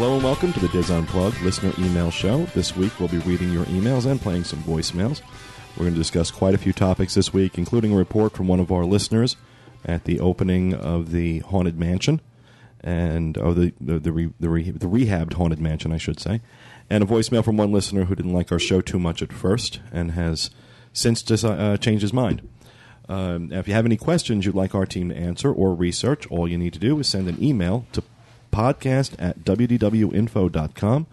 Hello and welcome to the Dis Unplugged listener email show. This week we'll be reading your emails and playing some voicemails. We're going to discuss quite a few topics this week, including a report from one of our listeners at the opening of the Haunted Mansion, and oh, the the the, re, the, re, the rehabbed Haunted Mansion, I should say, and a voicemail from one listener who didn't like our show too much at first and has since uh, changed his mind. Um, if you have any questions you'd like our team to answer or research, all you need to do is send an email to podcast at wdwinfo.com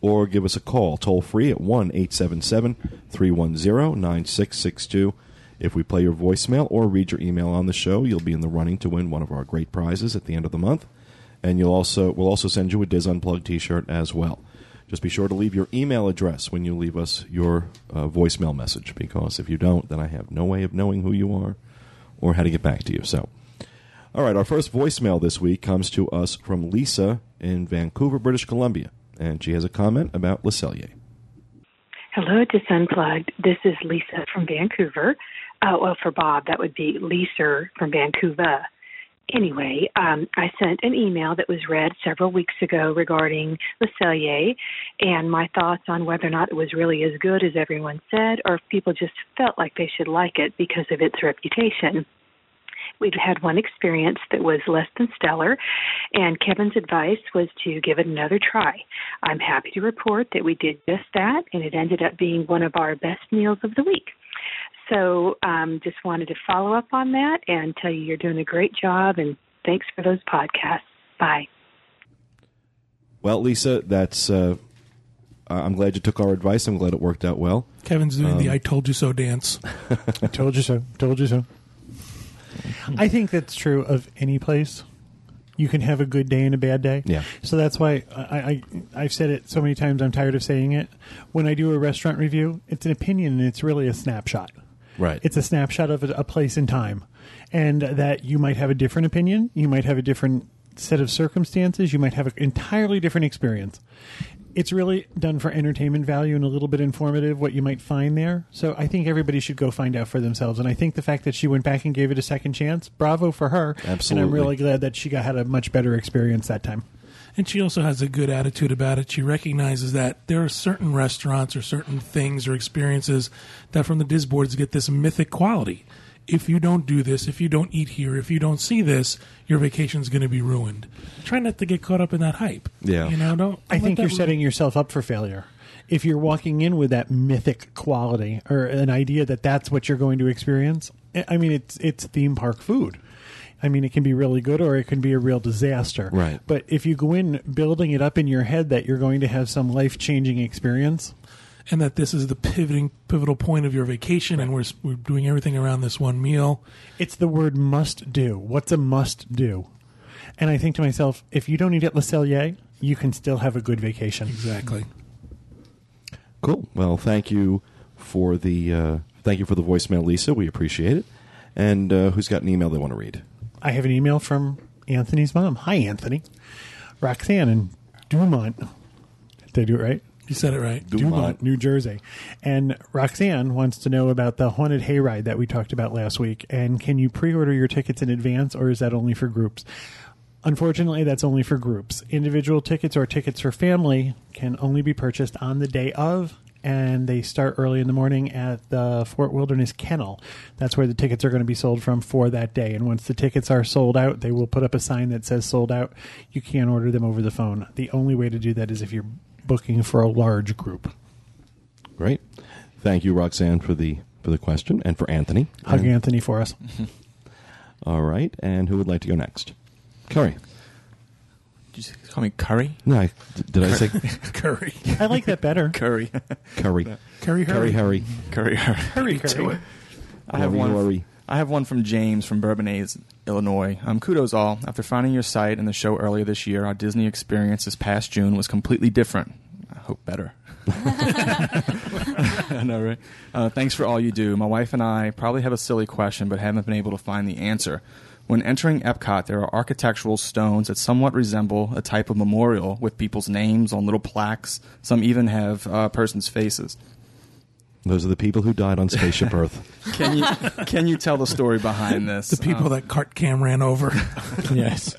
or give us a call toll free at 1 877 310 9662. If we play your voicemail or read your email on the show, you'll be in the running to win one of our great prizes at the end of the month. And you'll also we'll also send you a Dis Unplugged t-shirt as well. Just be sure to leave your email address when you leave us your uh, voicemail message because if you don't, then I have no way of knowing who you are or how to get back to you. So, all right, our first voicemail this week comes to us from Lisa in Vancouver, British Columbia, and she has a comment about Le. Hello, Dis Unplugged. This is Lisa from Vancouver. Uh, well, for Bob, that would be Lisa from Vancouver. Anyway, um, I sent an email that was read several weeks ago regarding Le and my thoughts on whether or not it was really as good as everyone said, or if people just felt like they should like it because of its reputation. We've had one experience that was less than stellar, and Kevin's advice was to give it another try. I'm happy to report that we did just that, and it ended up being one of our best meals of the week. So, um, just wanted to follow up on that and tell you you're doing a great job, and thanks for those podcasts. Bye. Well, Lisa, that's. Uh, I'm glad you took our advice. I'm glad it worked out well. Kevin's doing the "I told you so" dance. I told you so. Told you so. I think that's true of any place. You can have a good day and a bad day. Yeah. So that's why I, I I've said it so many times. I'm tired of saying it. When I do a restaurant review, it's an opinion and it's really a snapshot. Right. It's a snapshot of a, a place in time, and that you might have a different opinion. You might have a different set of circumstances. You might have an entirely different experience. It's really done for entertainment value and a little bit informative what you might find there. So I think everybody should go find out for themselves. And I think the fact that she went back and gave it a second chance, bravo for her. Absolutely. And I'm really glad that she got had a much better experience that time. And she also has a good attitude about it. She recognizes that there are certain restaurants or certain things or experiences that from the Disboards get this mythic quality. If you don't do this, if you don't eat here, if you don't see this, your vacation's going to be ruined. Try not to get caught up in that hype. Yeah. You know, don't. I think you're that setting yourself up for failure. If you're walking in with that mythic quality or an idea that that's what you're going to experience, I- I mean, it's it's theme park food. I mean, it can be really good or it can be a real disaster. Right. But if you go in building it up in your head that you're going to have some life changing experience, and that this is the pivoting pivotal point of your vacation, and we're we're doing everything around this one meal. it's the word must do. What's a must do? And I think to myself, if you don't eat at Le Cellier, you can still have a good vacation. Exactly. Cool. Well, thank you for the uh, thank you for the voicemail, Lisa. We appreciate it. And uh, who's got an email they want to read? I have an email from Anthony's mom. Hi, Anthony. Roxanne in Dumont. Did I do it right? You said it right. Dumont. New Jersey. And Roxanne wants to know about the haunted hayride that we talked about last week. And can you pre order your tickets in advance or is that only for groups? Unfortunately, that's only for groups. Individual tickets or tickets for family can only be purchased on the day of, and they start early in the morning at the Fort Wilderness Kennel. That's where the tickets are going to be sold from for that day. And once the tickets are sold out, they will put up a sign that says sold out. You can't order them over the phone. The only way to do that is if you're booking for a large group. Great. Thank you, Roxanne, for the for the question, and for Anthony. Hug And- Anthony for us. All right. And who would like to go next? Curry. Did you call me Curry? No, I, did I say Curry. I like that better. Curry. Curry? Curry. Curry, Harry. Curry. Hurry to it. I have one. Curry. I have one from James from Bourbonnais, Illinois. Um, kudos all. After finding your site and the show earlier this year, our Disney experience this past June was completely different. I hope better. I know, right? Uh, thanks for all you do. My wife and I probably have a silly question, but haven't been able to find the answer. When entering Epcot, there are architectural stones that somewhat resemble a type of memorial with people's names on little plaques. Some even have uh, persons' faces. Those are the people who died on Spaceship Earth. Can you can you tell the story behind this? The people Um, that cart cam ran over. yes.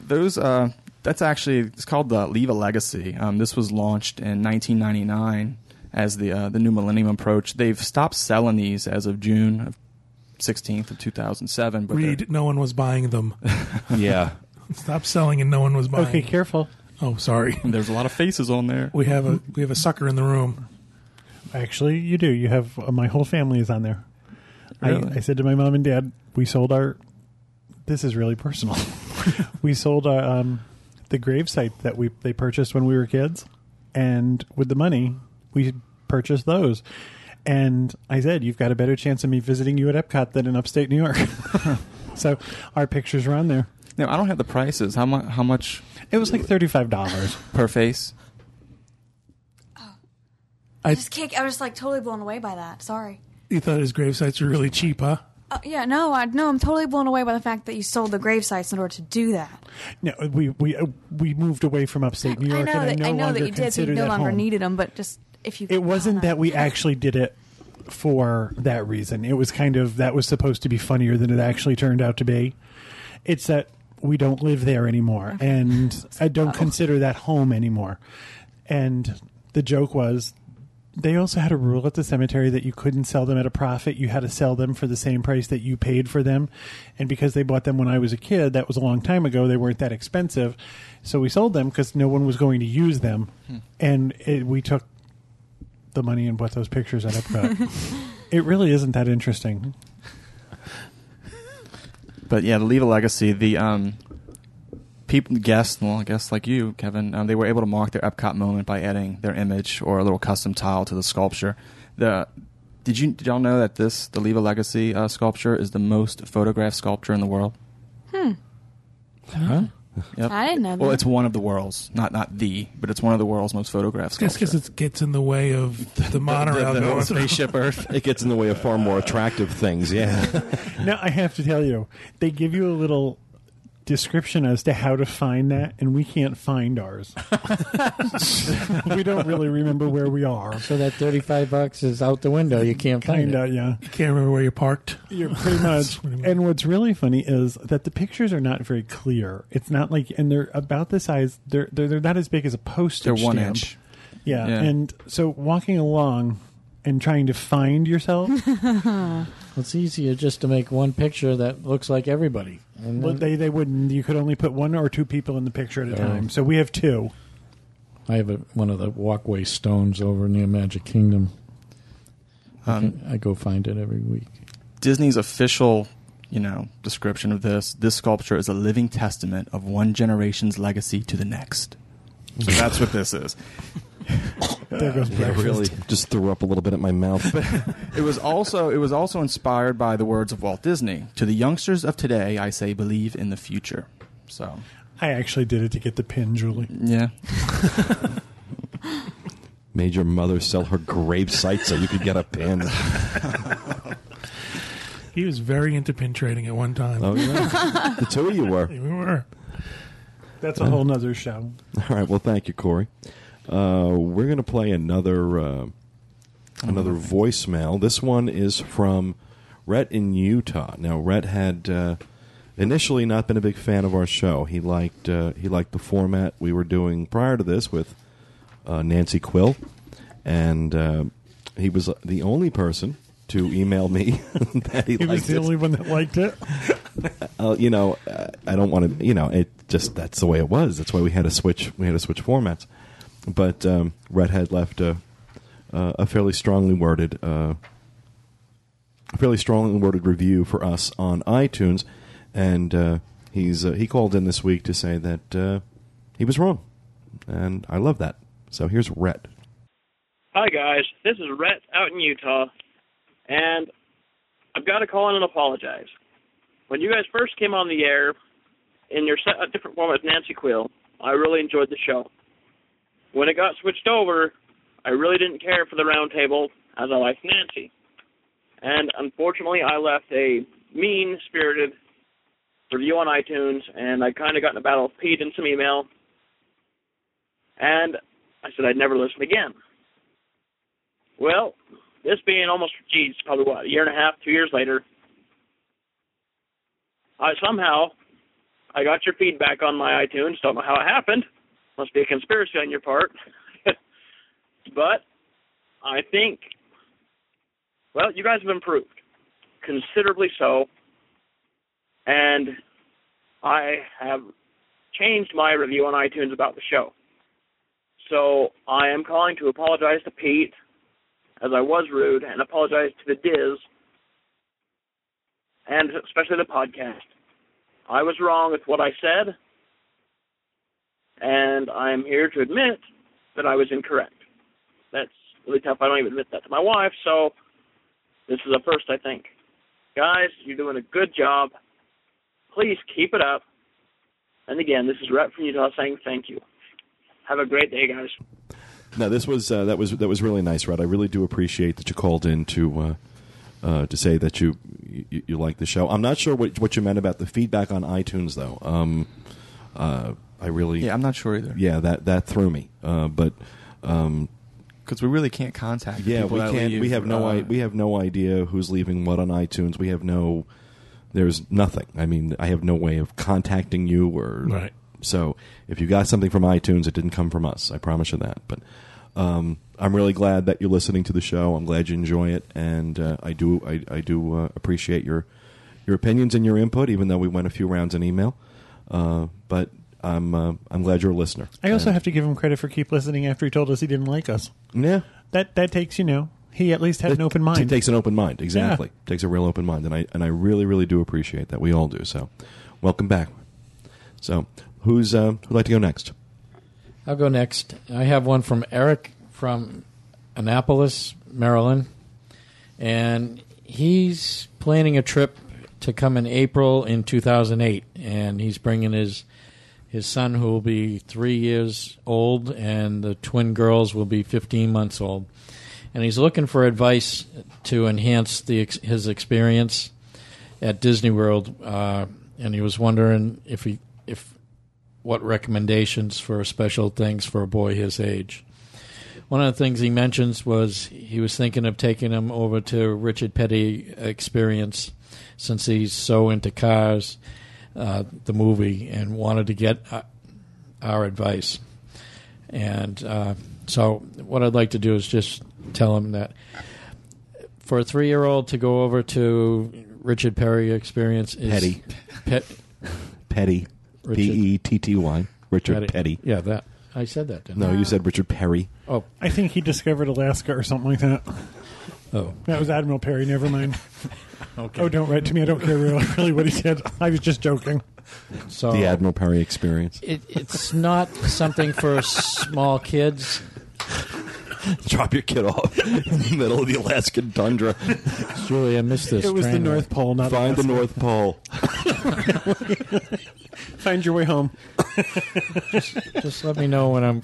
those uh, That's actually it's called the Leave a Legacy. Um, this was launched in 1999 as the uh, the new Millennium approach. They've stopped selling these as of June of 16th of 2007. But they're- Read, no one was buying them. Yeah. Stop selling and no one was buying. Okay, careful. Oh, sorry. there's a lot of faces on there. We have a we have a sucker in the room. Actually, you do. You have uh, my whole family is on there. Really? I, I said to my mom and dad, we sold our. This is really personal. we sold our, um, the grave site that we they purchased when we were kids, and with the money, we purchased those. And I said, "You've got a better chance of me visiting you at Epcot than in upstate New York." so our pictures are on there. Now I don't have the prices. How much? How much It was like thirty five dollars. per face? I just can't. I was like totally blown away by that. Sorry. You thought his grave sites were really cheap, huh? Uh, yeah, no, I no, I'm totally blown away by the fact that you sold the grave sites in order to do that. No, we we uh, we moved away from upstate New York, I know and I that no I know longer that you did, so consider you no that longer home. needed them. But just if you, It wasn't that we actually did it for that reason. It was kind of that was supposed to be funnier than it actually turned out to be. It's that we don't live there anymore, and I don't consider that home anymore. And the joke was. They also had a rule at the cemetery that you couldn't sell them at a profit. You had to sell them for the same price that you paid for them. And because they bought them when I was a kid, that was a long time ago, they weren't that expensive. So we sold them because no one was going to use them. And it, we took the money and bought those pictures at Epcot. it really isn't that interesting. But yeah, to leave a legacy, the um, people, guests, well, I guess like you, Kevin, um, they were able to mark their Epcot moment by adding their image or a little custom tile to the sculpture. The did you did y'all know that this the Leave a Legacy uh, sculpture is the most photographed sculpture in the world? Hmm. Huh? Yep. I didn't know that. Well, it's one of the world's, not not the, but it's one of the world's most photographed Just sculptures. because it gets in the way of the monorail the- the going. spaceship Earth. It gets in the way of far more attractive things, yeah. Now, I have to tell you, they give you a little description as to how to find that, and we can't find ours. we don't really remember where we are. So that thirty-five bucks is out the window. You can't find Kind it. yeah. You can't remember where you parked. You're pretty much. and what's really funny is that the pictures are not very clear. It's not like, and they're about the size. They're they're, they're not as big as a postage. They're one stamp. inch. Yeah. Yeah. and so walking along and trying to find yourself, It's easier just to make one picture that looks like everybody. And well, then they they wouldn't. You could only put one or two people in the picture at a Oh. time. So we have two. I have a, one of the walkway stones over near Magic Kingdom. Um, I go find it every week. Disney's official, you know, description of this: this sculpture is a living testament of one generation's legacy to the next. So that's what this is. There goes I breakfast. really just threw up a little bit at my mouth. It was also it was also inspired by the words of Walt Disney. To the youngsters of today, I say, believe in the future. So I actually did it to get the pin, Julie. yeah, Made your mother sell her grave site so you could get a pin. He was very into pin trading at one time. Oh, yeah. the two of you were. We were. That's a whole nother show. All right. Well, thank you, Corey. Uh, we're going to play another uh, another voicemail. This one is from Rhett in Utah. Now, Rhett had uh, initially not been a big fan of our show. He liked uh, he liked the format we were doing prior to this with uh, Nancy Quill, and uh, he was the only person to email me that he, He was the it only one that liked it. uh, you know, uh, I don't want to, you know, it just that's the way it was. That's why we had to switch. We had to switch formats. But um, Red left a, a fairly strongly worded, uh, fairly strongly worded review for us on iTunes, and uh, he's uh, he called in this week to say that uh, he was wrong, and I love that. So here's Rhett. Hi guys, this is Rhett out in Utah, and I've got to call in and apologize. When you guys first came on the air in your different format with Nancy Quill, I really enjoyed the show. When it got switched over, I really didn't care for the roundtable as I liked Nancy, and unfortunately, I left a mean-spirited review on iTunes, and I kind of got in a battle with Pete in some email, and I said I'd never listen again. Well, this being almost, geez, probably what, a year and a half, two years later, I somehow, I got your feedback on my iTunes. Don't know how it happened. Must be a conspiracy on your part. but I think, well, you guys have improved considerably so, and I have changed my review on iTunes about the show. So I am calling to apologize to Pete, as I was rude, and apologize to the Dis, and especially the podcast. I was wrong with what I said, and I'm here to admit that I was incorrect. That's really tough. I don't even admit that to my wife, so this is a first, I think. Guys, you're doing a good job. Please keep it up. And again, this is Rhett from Utah saying thank you. Have a great day, guys. No, this was uh, that was that was really nice, Rod. I really do appreciate that you called in to uh, uh, to say that you, you you like the show. I'm not sure what what you meant about the feedback on iTunes, though. Um, uh, I really, Yeah, I'm not sure either. yeah, that that threw me. Uh, but um, Because we really can't contact. yeah, people we that can't. leave, we have no. uh, I, we have no idea who's leaving what on iTunes. We have no. There's nothing. I mean, I have no way of contacting you or. Right. So if you got something from iTunes, it didn't come from us. I promise you that. But um, I'm really glad that you're listening to the show. I'm glad you enjoy it, and uh, I do. I, I do uh, appreciate your your opinions and your input, even though we went a few rounds in email. Uh, but I'm uh, I'm glad you're a listener. I also And- have to give him credit for keep listening after he told us he didn't like us. yeah. That that takes you know he at least had an open t- mind. takes an open mind, exactly. Takes a real open mind, and I and I really, really do appreciate that. We all do. So, welcome back. So, who's uh, who'd like to go next? I'll go next. I have one from Eric from Annapolis, Maryland, and he's planning a trip to come in April in 2008, and he's bringing his his son who will be three years old, and the twin girls will be 15 months old, and he's looking for advice to enhance the his experience at Disney World, uh, and he was wondering if he if what recommendations for special things for a boy his age. One of the things he mentions was he was thinking of taking him over to Richard Petty Experience since he's so into cars, uh, the movie, and wanted to get uh, our advice. And uh, so, what I'd like to do is just tell him that for a three year old to go over to Richard Perry Experience is Petty. Pet, Petty, Richard- P E T T Y, Richard Petty. Yeah, that I said that. Didn't No, I? you said Richard Perry. Oh, I think he discovered Alaska or something like that. Oh, That was Admiral Perry. Never mind. okay. Oh, don't write to me. I don't care really, really what he said. I was just joking. so The Admiral Perry experience. it, it's not something for small kids. Drop your kid off in the middle of the Alaskan tundra. Julie, I missed this. It was the North wreck. Pole, not Find the North Pole. Find your way home. Just let me know when I'm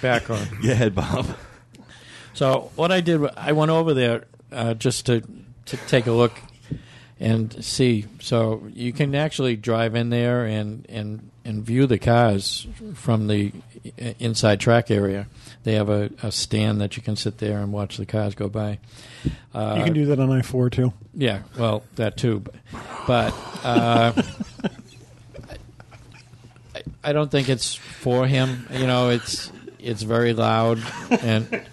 back on. Go ahead, Bob. So what I did, I went over there uh, just to to take a look and see. So you can actually drive in there and and and view the cars from the inside track area. They have a, a stand that you can sit there and watch the cars go by. Uh, you can do that on I four too. Yeah, well, that too, but, but uh, I, I don't think it's for him. You know, it's it's very loud, and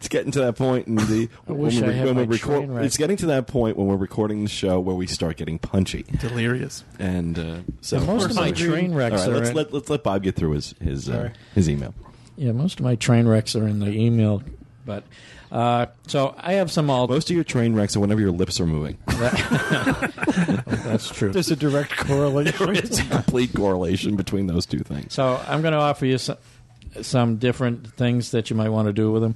It's getting to that point in the I wish when, I had when my we record. train. It's getting to that point when we're recording the show where we start getting punchy, delirious. and uh, so And most of my train wrecks right, are let's in, let let's let Bob get through his his uh, his email. yeah, most of my train wrecks are in the email. But uh, so I have some all. Most of your train wrecks are whenever your lips are moving. That's true. There's a direct correlation. it's a complete correlation between those two things. So I'm going to offer you some, some different things that you might want to do with him.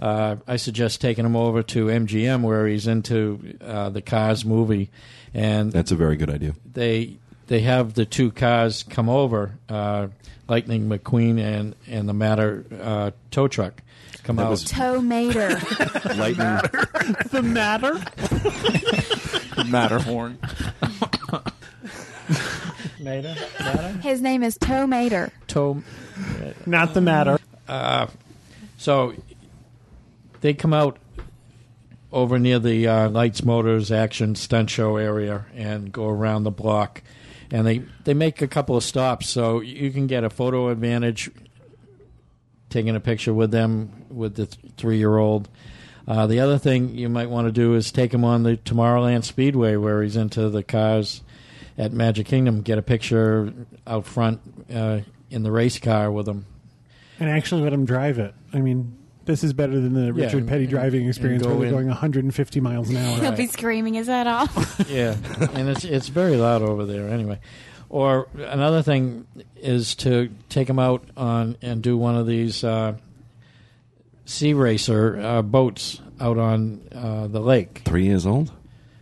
Uh, I suggest taking him over to MGM where he's into uh, the Cars movie, and That's a very good idea. they they have the two cars come over, uh, Lightning McQueen and and the Matter uh, tow truck come That out. was- Tow Mater. Lightning. the matter? Matterhorn. Mater, Matter, His name is Tow Mater. tow. Not the matter. So they come out over near the uh, Lights Motors Action Stunt Show area and go around the block. And they, they make a couple of stops, so you can get a photo advantage taking a picture with them with the th- three year old. Uh, the other thing you might want to do is take him on the Tomorrowland Speedway where he's into the cars at Magic Kingdom. Get a picture out front uh, in the race car with him. And actually let him drive it. I mean, this is better than the Richard and- Petty and- driving experience go where they're in- going 150 miles an hour. He'll be screaming his head off. yeah, and it's it's very loud over there anyway. Or another thing is to take him out on and do one of these uh, sea racer uh, boats out on uh, the lake. Three years old?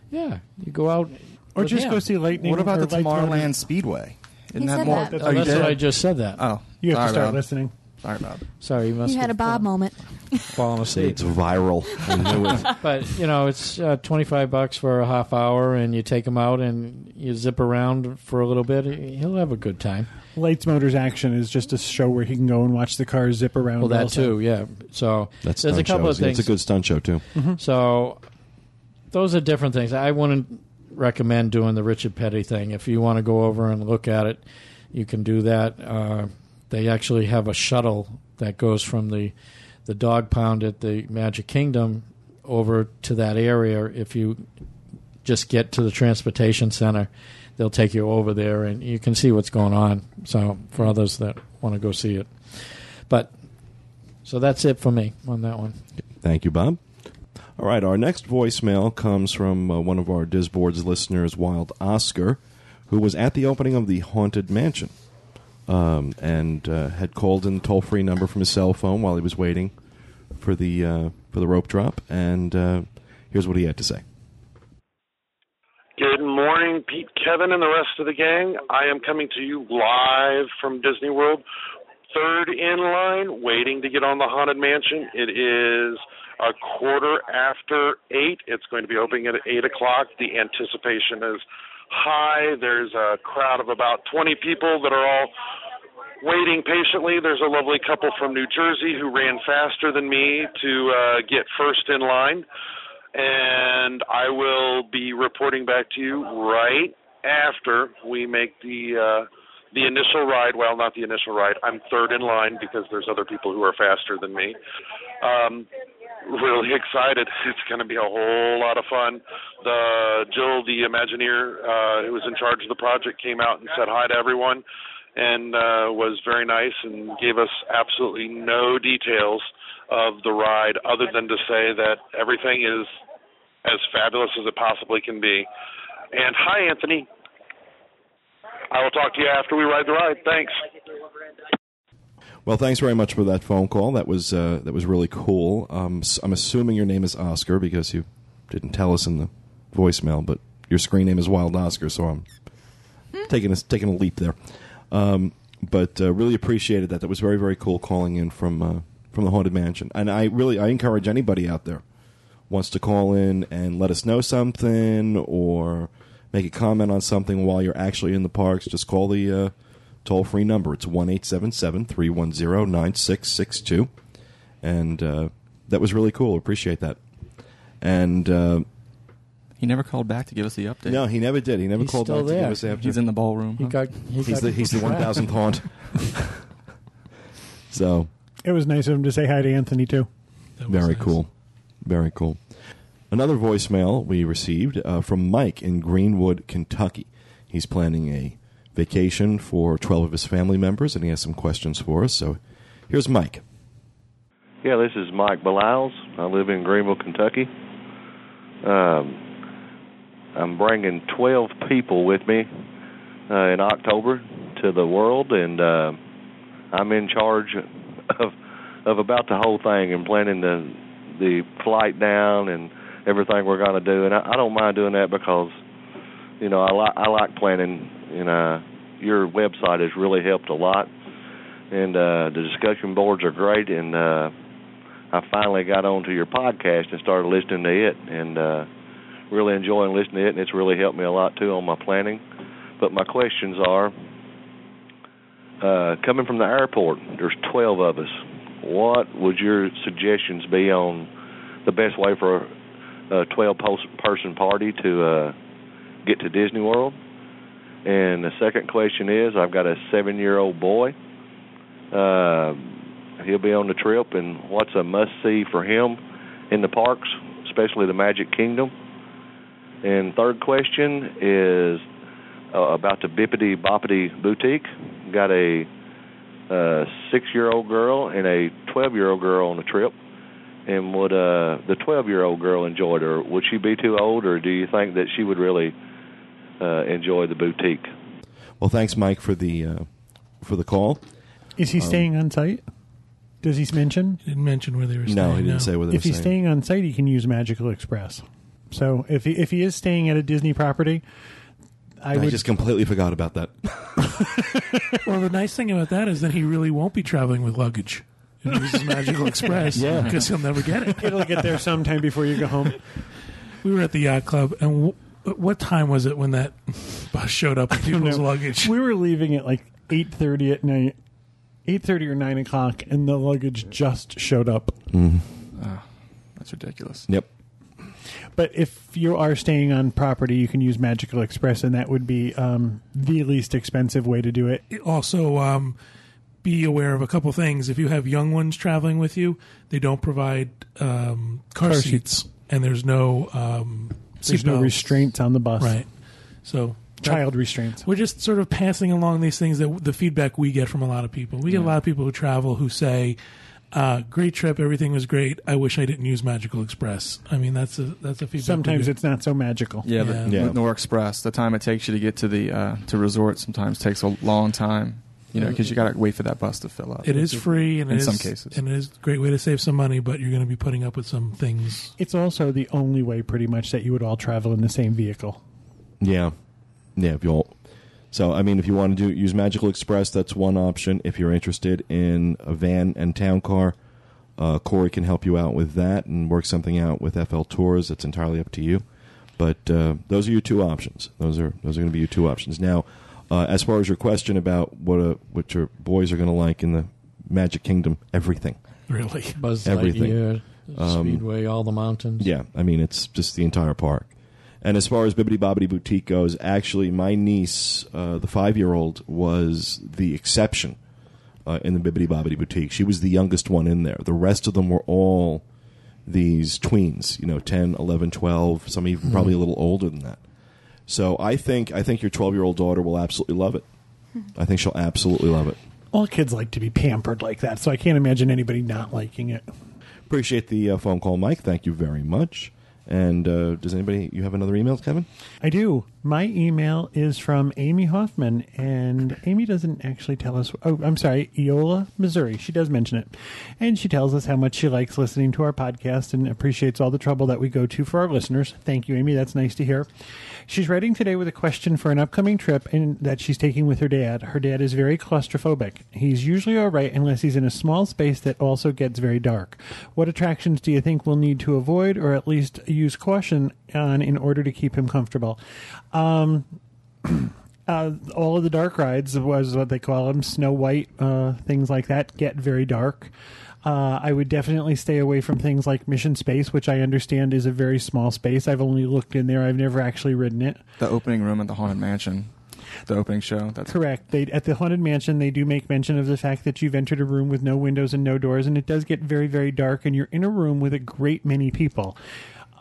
Yeah, you go out Or just him. go see Lightning. What about or the Lights Tomorrowland Speedway? Isn't He that said more? that. That's Oh, you that's did? what I just said. That. Oh, You have to sorry, start Bob. listening. Sorry, Bob. Sorry, you must You had a have Bob moment. fallen asleep. It's viral. I knew it. But you know, it's uh, twenty five bucks for a half hour, and you take him out and you zip around for a little bit. He'll have a good time. Lights Motors Action is just a show where he can go and watch the cars zip around. Well, that too, yeah. So That's there's a stunt couple shows. of things. It's a good stunt show too. So those are different things. I wouldn't recommend doing the Richard Petty thing. If you want to go over and look at it, you can do that. Uh, they actually have a shuttle that goes from the the dog pound at the Magic Kingdom over to that area. If you just get to the transportation center, they'll take you over there and you can see what's going on. So for others that want to go see it, but so that's it for me on that one. Thank you, Bob. All right, our next voicemail comes from uh, one of our Disboards listeners, Wild Oscar, who was at the opening of the Haunted Mansion um, and uh, had called in the toll free number from his cell phone while he was waiting for the uh, for the rope drop. And uh, here's what he had to say. Good morning, Pete, Kevin, and the rest of the gang. I am coming to you live from Disney World, third in line, waiting to get on the Haunted Mansion. It is a quarter after eight. It's going to be opening at eight o'clock. The anticipation is high. There's a crowd of about 20 people that are all waiting patiently. There's a lovely couple from New Jersey who ran faster than me to uh, get first in line and I will be reporting back to you right after we make the uh, the initial ride. Well, not the initial ride. I'm third in line because there's other people who are faster than me. Um, really excited. It's going to be a whole lot of fun. The Jill, the Imagineer, uh, who was in charge of the project, came out and said hi to everyone, and uh, was very nice and gave us absolutely no details of the ride other than to say that everything is as fabulous as it possibly can be. And hi, Anthony. I will talk to you after we ride the ride. Thanks. Well, thanks very much for that phone call. That was uh, that was really cool. Um, I'm assuming your name is Oscar because you didn't tell us in the voicemail, but your screen name is Wild Oscar, so I'm taking a taking a leap there. Um, but uh, really appreciated that. That was very very cool calling in from uh, from the haunted mansion, and I really I encourage anybody out there wants to call in and let us know something or make a comment on something while you're actually in the parks. Just call the uh, toll free number. It's one eight seven seven three one zero nine six six two, and uh, that was really cool. Appreciate that. And uh, He never called back to give us the update. no, he never did. He never He's called still back to give us after. He's in the ballroom. He huh? got, he He's got the he's the one thousandth haunt. so It was nice of him to say hi to Anthony too. Very nice. cool, very cool. Another voicemail we received uh, from Mike in Greenwood, Kentucky. He's planning a vacation for twelve of his family members, and he has some questions for us. So here's Mike. Yeah, this is Mike Beliles. I live in Greenville, Kentucky. Um, I'm bringing 12 people with me uh, in October to the world, and uh, I'm in charge of of about the whole thing and planning the the flight down and everything we're going to do. And I, I don't mind doing that because you know I like I like planning, and uh, your website has really helped a lot. And uh, the discussion boards are great, and uh, I finally got onto your podcast and started listening to it, and uh, really enjoying listening to it, and it's really helped me a lot too on my planning. But my questions are: uh, coming from the airport, there's 12 of us. What would your suggestions be on the best way for a 12 person party to uh, get to Disney World. And the second question is I've got a seven year old boy. Uh, he'll be on the trip, and what's a must see for him in the parks, especially the Magic Kingdom? And third question is uh, about the Bibbidi Bobbidi Boutique. Got a uh, six year old girl and a 12 year old girl on the trip. And would uh, the 12 year old girl enjoy it, or would she be too old, or do you think that she would really uh, enjoy the boutique? Well, thanks, Mike, for the uh, for the call. Is he Um, staying on site? Does he mention? He didn't mention where they were staying. No, he didn't say whether If were. If he's staying on site, he can use Magical Express. So if he, if he is staying at a Disney property, I, I, would just completely forgot about that. Well, the nice thing about that is that he really won't be traveling with luggage. If he uses Magical Express, Yeah. because he'll never get it. It'll get there sometime before you go home. We were at the yacht club, and w- what time was it when that bus showed up with I people's luggage? We were leaving at like eight thirty at night, eight thirty or nine o'clock, and the luggage just showed up. Oh, that's ridiculous. Yep. But if you are staying on property, you can use Magical Express, and that would be um, the least expensive way to do it. also um, be aware of a couple things. If you have young ones traveling with you, they don't provide um, car, Car seats, and there's no There's no seatbelts. restraints on the bus. Right. So Child restraints. We're just sort of passing along these things that the feedback we get from a lot of people. We get a lot of people who travel who say, uh, "Great trip, everything was great. I wish I didn't use Magical Express." I mean, that's a that's a feedback. we Sometimes get. it's not so magical. Yeah, the, Yeah. with Nor Express, the time it takes you to get to the uh, to resort sometimes takes a long time. You know, because you got to wait for that bus to fill up. It is free, and in it some is- cases. and it is a great way to save some money. But you're going to be putting up with some things. It's also the only way, pretty much, that you would all travel in the same vehicle. Yeah, yeah. If you all, so I mean, if you want to do use Magical Express, that's one option. If you're interested in a van and town car, uh, Corey can help you out with that and work something out with FL Tours. It's entirely up to you. But uh, those are your two options. Those are those are going to be your two options. Now, uh, as far as your question about what uh what your boys are going to like in the Magic Kingdom, everything. Really, Buzz everything. Lightyear, Um, Speedway, all the mountains. Yeah, I mean it's just the entire park. And as far as Bibbidi Bobbidi Boutique goes, actually, my niece, uh, the five-year-old, was the exception uh, in the Bibbidi Bobbidi Boutique. She was the youngest one in there. The rest of them were all these tweens, you know, 10, 11, 12, some even probably a little older than that. So I think I think your 12-year-old daughter will absolutely love it. I think she'll absolutely love it. All kids like to be pampered like that, so I can't imagine anybody not liking it. Appreciate the uh, phone call, Mike. Thank you very much. And uh, does anybody you have another email, Kevin? I do. My email is from Amy Hoffman, and Amy doesn't actually tell us. Oh, I'm sorry, Eola, Missouri. She does mention it. And she tells us how much she likes listening to our podcast and appreciates all the trouble that we go to for our listeners. Thank you, Amy. That's nice to hear. She's writing today with a question for an upcoming trip that she's taking with her dad. Her dad is very claustrophobic. He's usually all right unless he's in a small space that also gets very dark. What attractions do you think we'll need to avoid or at least use caution on in order to keep him comfortable? Um, uh, all of the dark rides was what they call them, Snow White, uh, things like that, get very dark. Uh, I would definitely stay away from things like Mission Space, which I understand is a very small space. I've only looked in there; I've never actually ridden it. The opening room at the Haunted Mansion, the opening show. That's Correct. They at the haunted mansion they do make mention of the fact that you've entered a room with no windows and no doors, and it does get very very dark, and you're in a room with a great many people.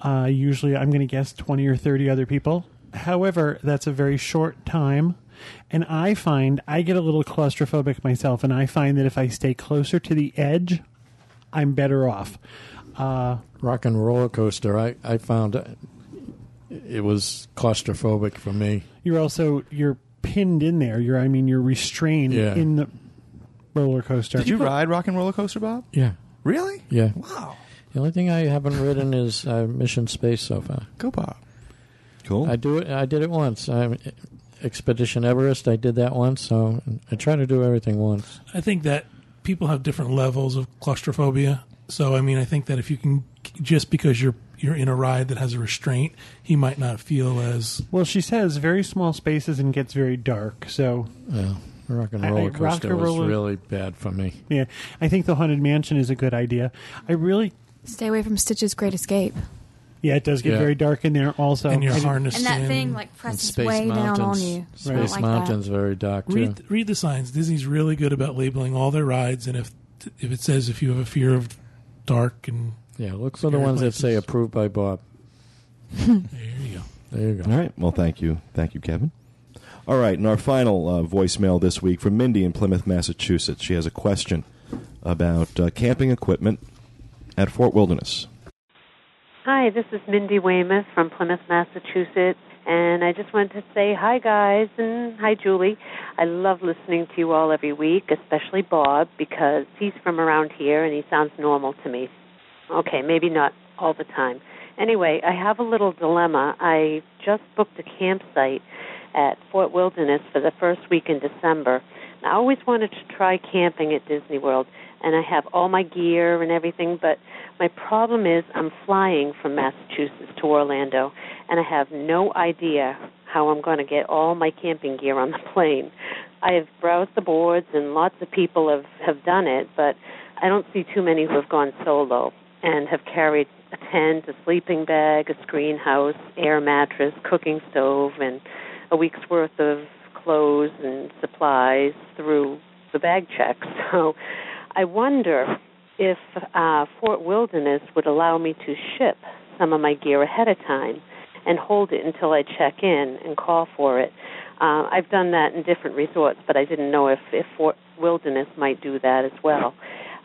Uh, usually, I'm going to guess twenty or thirty other people. However, that's a very short time. And I find I get a little claustrophobic myself, and I find that if I stay closer to the edge, I'm better off. Uh, Rock and roller coaster. I I found it- it was claustrophobic for me. you're also you're pinned in there. You're I mean you're restrained Yeah. in the roller coaster. Did you ride Rock and Roller Coaster, Bob? Yeah. Really? Yeah. Wow. The only thing I haven't ridden is uh, Mission Space so far. Go Bob. Cool. I do it. I did it once. I, Expedition Everest. I did that once. So I try to do everything once. I think that people have different levels of claustrophobia. So I mean, I think that if you can just because you're you're in a ride that has a restraint, he might not feel as Well, she says very small spaces and gets very dark. So Yeah. Rock and I- I- roller rock coaster and was roller- really bad for me. yeah, I think the haunted mansion is a good idea. I really Stay away from Stitch's Great Escape. Yeah, it does get Yeah. very dark in there. Also, and you're harnessed And that in. thing like And presses Space way down on Mountains. you. I Space don't like Mountain's very dark too. read read the signs. Disney's really good about labeling all their rides, and if if it says if you have a fear of dark and yeah, look for the Scary ones that say places. approved by Bob. there you go. There you go. All right. Well, thank you. Thank you, Kevin. All right. And our final uh, voicemail this week from Mindy in Plymouth, Massachusetts. She has a question about uh, camping equipment at Fort Wilderness. Hi, this is Mindy Weymouth from Plymouth, Massachusetts, and I just wanted to say hi, guys, and hi, Julie. I love listening to you all every week, especially Bob, because he's from around here and he sounds normal to me. Okay, maybe not all the time. Anyway, I have a little dilemma. I just booked a campsite at Fort Wilderness for the first week in December. I always wanted to try camping at Disney World, and I have all my gear and everything, but my problem is I'm flying from Massachusetts to Orlando, and I have no idea how I'm going to get all my camping gear on the plane. I have browsed the boards, and lots of people have have done it, but I don't see too many who have gone solo and have carried a tent, a sleeping bag, a screen house, air mattress, cooking stove, and a week's worth of clothes and supplies through the bag check. So I wonder if uh, Fort Wilderness would allow me to ship some of my gear ahead of time and hold it until I check in and call for it. Uh, I've done that in different resorts, but I didn't know if, if Fort Wilderness might do that as well.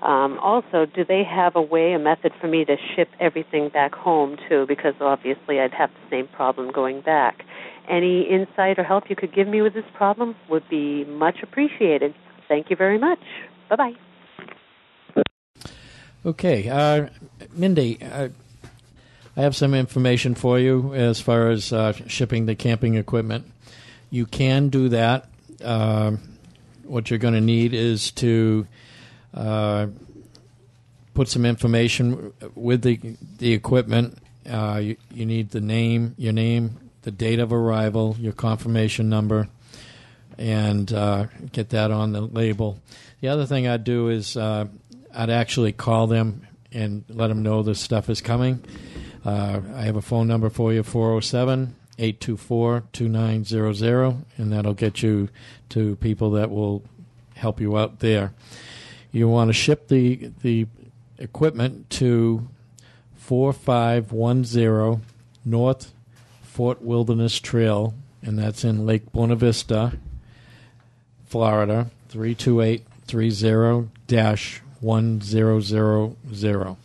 Um, also, do they have a way, a method for me to ship everything back home too? Because obviously I'd have the same problem going back. Any insight or help you could give me with this problem would be much appreciated. Thank you very much. Bye bye. Okay, uh, Mindy, uh, I have some information for you as far as uh, shipping the camping equipment. You can do that. Um what you're going to need is to uh, put some information with the the equipment. Uh, you, you need the name, your name, the date of arrival, your confirmation number, and get that on the label. The other thing I'd do is I'd actually call them and let them know this stuff is coming. Uh, I have a phone number for you 407 824 2900, and that'll get you to people that will help you out there. You want to ship the, the equipment to 4510 North Fort Wilderness Trail, and that's in Lake Buena Vista, Florida, 32830 1000.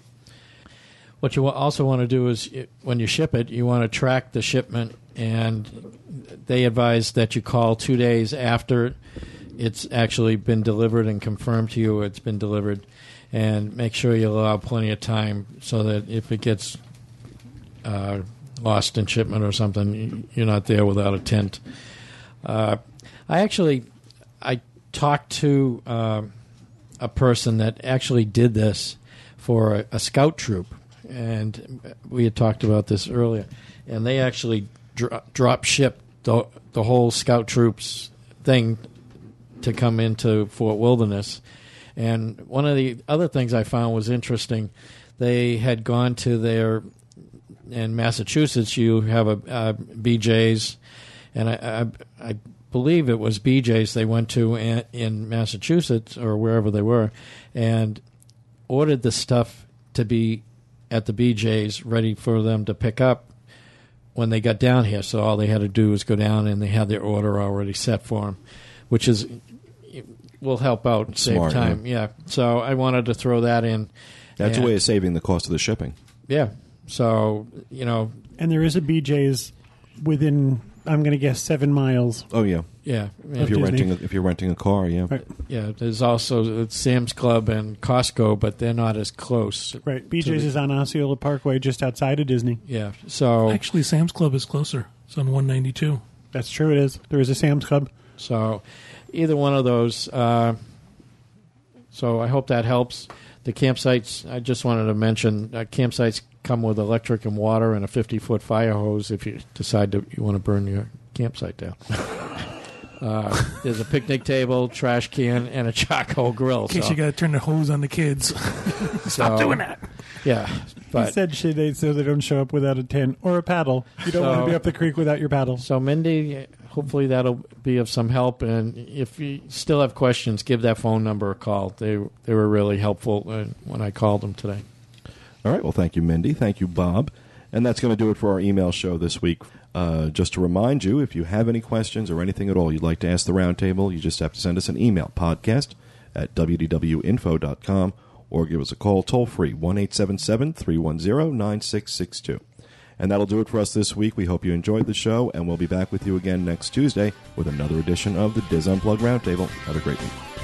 What you also want to do is when you ship it, you want to track the shipment, and they advise that you call two days after it's actually been delivered and confirmed to you it's been delivered, and make sure you allow plenty of time so that if it gets uh, lost in shipment or something, you're not there without a tent. Uh, I actually I talked to um a person that actually did this for a, a scout troop, and we had talked about this earlier. And they actually dro- drop shipped the the whole scout troops thing to come into Fort Wilderness. And one of the other things I found was interesting. They had gone to their in Massachusetts. You have a, uh BJ's, and I, I, I believe it was BJ's they went to in, in Massachusetts or wherever they were, and ordered the stuff to be at the BJ's ready for them to pick up when they got down here. So all they had to do was go down and they had their order already set for them, which is will help out save Smart, time. Yeah. So I wanted to throw that in. That's And- a way of saving the cost of the shipping. Yeah. So you know. And there is a BJ's within, I'm going to guess, seven miles. Oh yeah, Yeah. If you're renting, a, if you're renting a car, yeah. Yeah, there's also uh, Sam's Club and Costco, but they're not as close. Right. BJ's the- is on Osceola Parkway, just outside of Disney. Yeah. So Actually, Sam's Club is closer. It's on 192. That's true. It is. There is a Sam's Club. So either one of those. Uh, so I hope that helps. The campsites, I just wanted to mention, uh, campsites come with electric and water and a 50 foot fire hose if you decide to you want to burn your campsite down. Uh, there's a picnic table, trash can, and a charcoal grill. In case so- you got to turn the hose on the kids. Stop So, doing that. Yeah, But- he said should they so they don't show up without a tent or a paddle. You don't want to be up the creek without your paddle. So, Mindy, hopefully that'll be of some help. And if you still have questions, give that phone number a call. They they were really helpful uh, when I called them today. All right. Well, thank you, Mindy. Thank you, Bob. And that's going to do it for our email show this week. Uh, just to remind you, if you have any questions or anything at all you'd like to ask the roundtable, you just have to send us an email podcast at wdwinfo.com or give us a call toll free 1 877 310 9662. And that'll do it for us this week. We hope you enjoyed the show, and we'll be back with you again next Tuesday with another edition of the Dis Unplugged Roundtable. Have a great week.